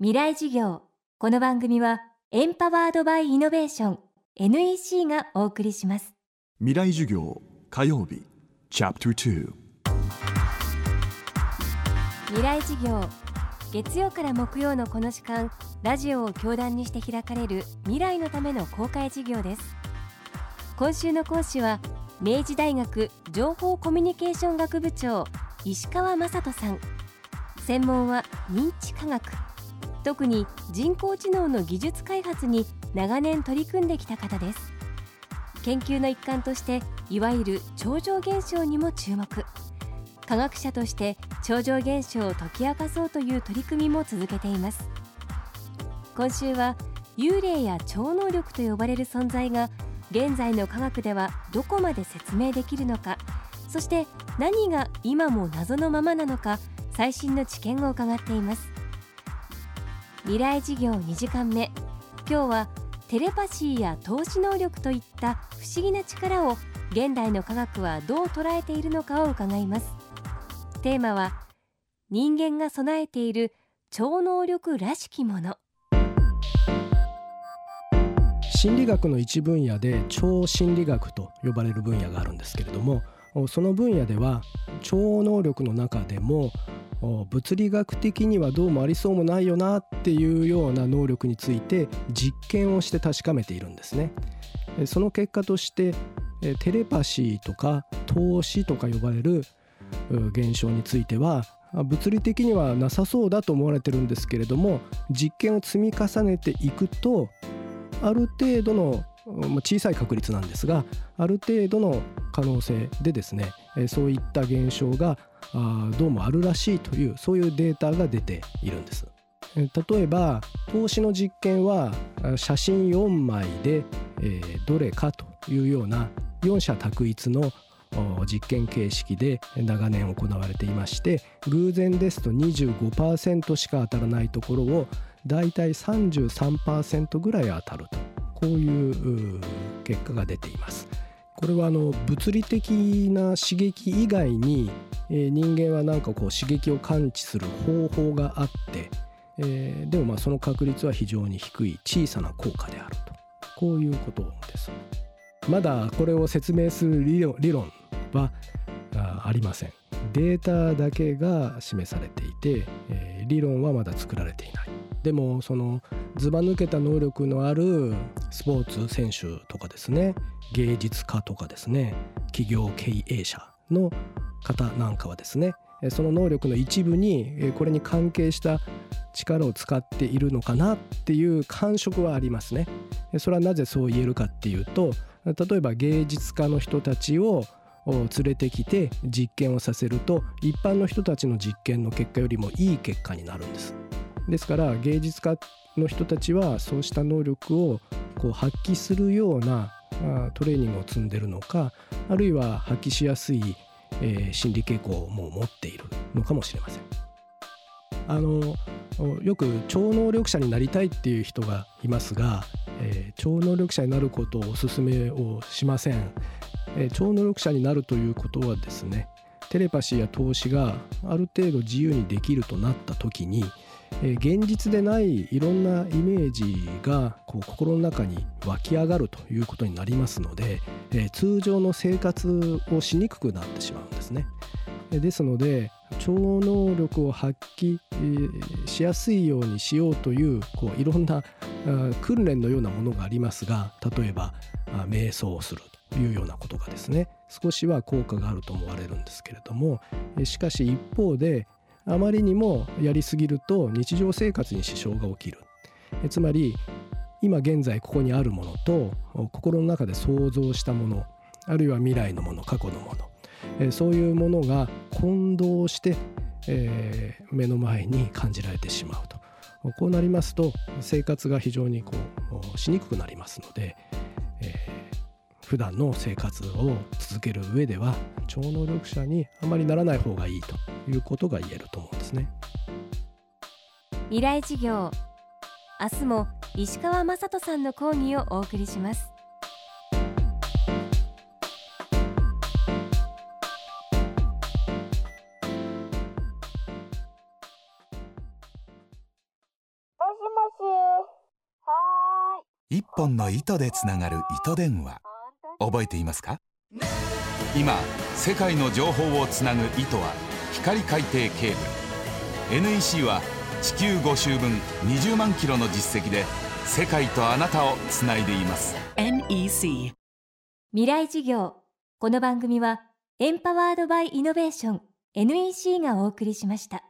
未来事業。この番組はエンパワードバイイノベーション NEC がお送りします。未来授業火曜日チャプター未来事業月曜から木曜のこの時間ラジオを教壇にして開かれる未来のための公開授業です。今週の講師は明治大学情報コミュニケーション学部長石川雅人さん。専門は認知科学特に人工知能の技術開発に長年取り組んできた方です。研究の一環としていわゆる超常現象にも注目。科学者として超常現象を解き明かそうという取り組みも続けています。今週は幽霊や超能力と呼ばれる存在が現在の科学ではどこまで説明できるのかそして何が今も謎のままなのか最新の知見を伺っています。未来事業2時間目。今日はテレパシーや投資能力といった不思議な力を現代の科学はどう捉えているのかを伺います。テーマは人間が備えている超能力らしきもの。心理学の一分野で超心理学と呼ばれる分野があるんですけれどもその分野では超能力の中でも物理学的にはどうもありそうもないよなっていうような能力について実験をして確かめているんですね。その結果としてテレパシーとか投資とか呼ばれる現象については物理的にはなさそうだと思われてるんですけれども実験を積み重ねていくとある程度の小さい確率なんですがある程度の可能性でですねそういった現象がどうもあるらしいというそういうデータが出ているんです例えば投資の実験は写真4枚でどれかというような4者択一の実験形式で長年行われていまして偶然ですと25%しか当たらないところをだいたい33%ぐらい当たるとこういう結果が出ています。これはあの物理的な刺激以外に、え人間は何かこう刺激を感知する方法があって、えでもまあその確率は非常に低い小さな効果であるとこういうことです。まだこれを説明する理論はありません。データだけが示されていて、え理論はまだ作られていない。でもそのずば抜けた能力のあるスポーツ選手とかですね芸術家とかですね企業経営者の方なんかはですねその能力の一部にこれに関係した力を使っているのかなっていう感触はありますね。それはなぜそう言えるかっていうと例えば芸術家の人たちを連れてきて実験をさせると一般の人たちの実験の結果よりもいい結果になるんです。ですから芸術家の人たちはそうした能力をこう発揮するようなトレーニングを積んでるのかあるいは発揮しやすい、えー、心理傾向も持っているのかもしれません。あのよく超能力者になりたいっていう人がいますが、えー、超能力者になることをお勧めをしません、えー、超能力者になるということはですねテレパシーや投資がある程度自由にできるとなった時にえ現実でないいろんなイメージがこう心の中に湧き上がるということになりますので、え通常の生活をしにくくなってしまうんですね。ですので超能力を発揮しやすいようにしようというこういろんな訓練のようなものがありますが例えば瞑想をするというようなことがですね少しは効果があると思われるんですけれどもしかし一方であまりにもやりすぎると日常生活に支障が起きる。つまり今現在ここにあるものと心の中で想像したものあるいは未来のもの過去のもの。そういうものが混同して、えー、目の前に感じられてしまうと。こうなりますと生活が非常にこうしにくくなりますので、えー、普段の生活を続ける上では超能力者にあまりならない方がいいということが言えると思うんですね。未来事業。明日も石川雅人さんの講義をお送りします。一本の糸でつながる糸電話覚えていますか？今世界の情報をつなぐ糸は光海底ケーブル。NEC は地球5周分20万キロの実績で世界とあなたをつないでいます。NEC 未来事業。この番組はエンパワードバイイノベーション NEC がお送りしました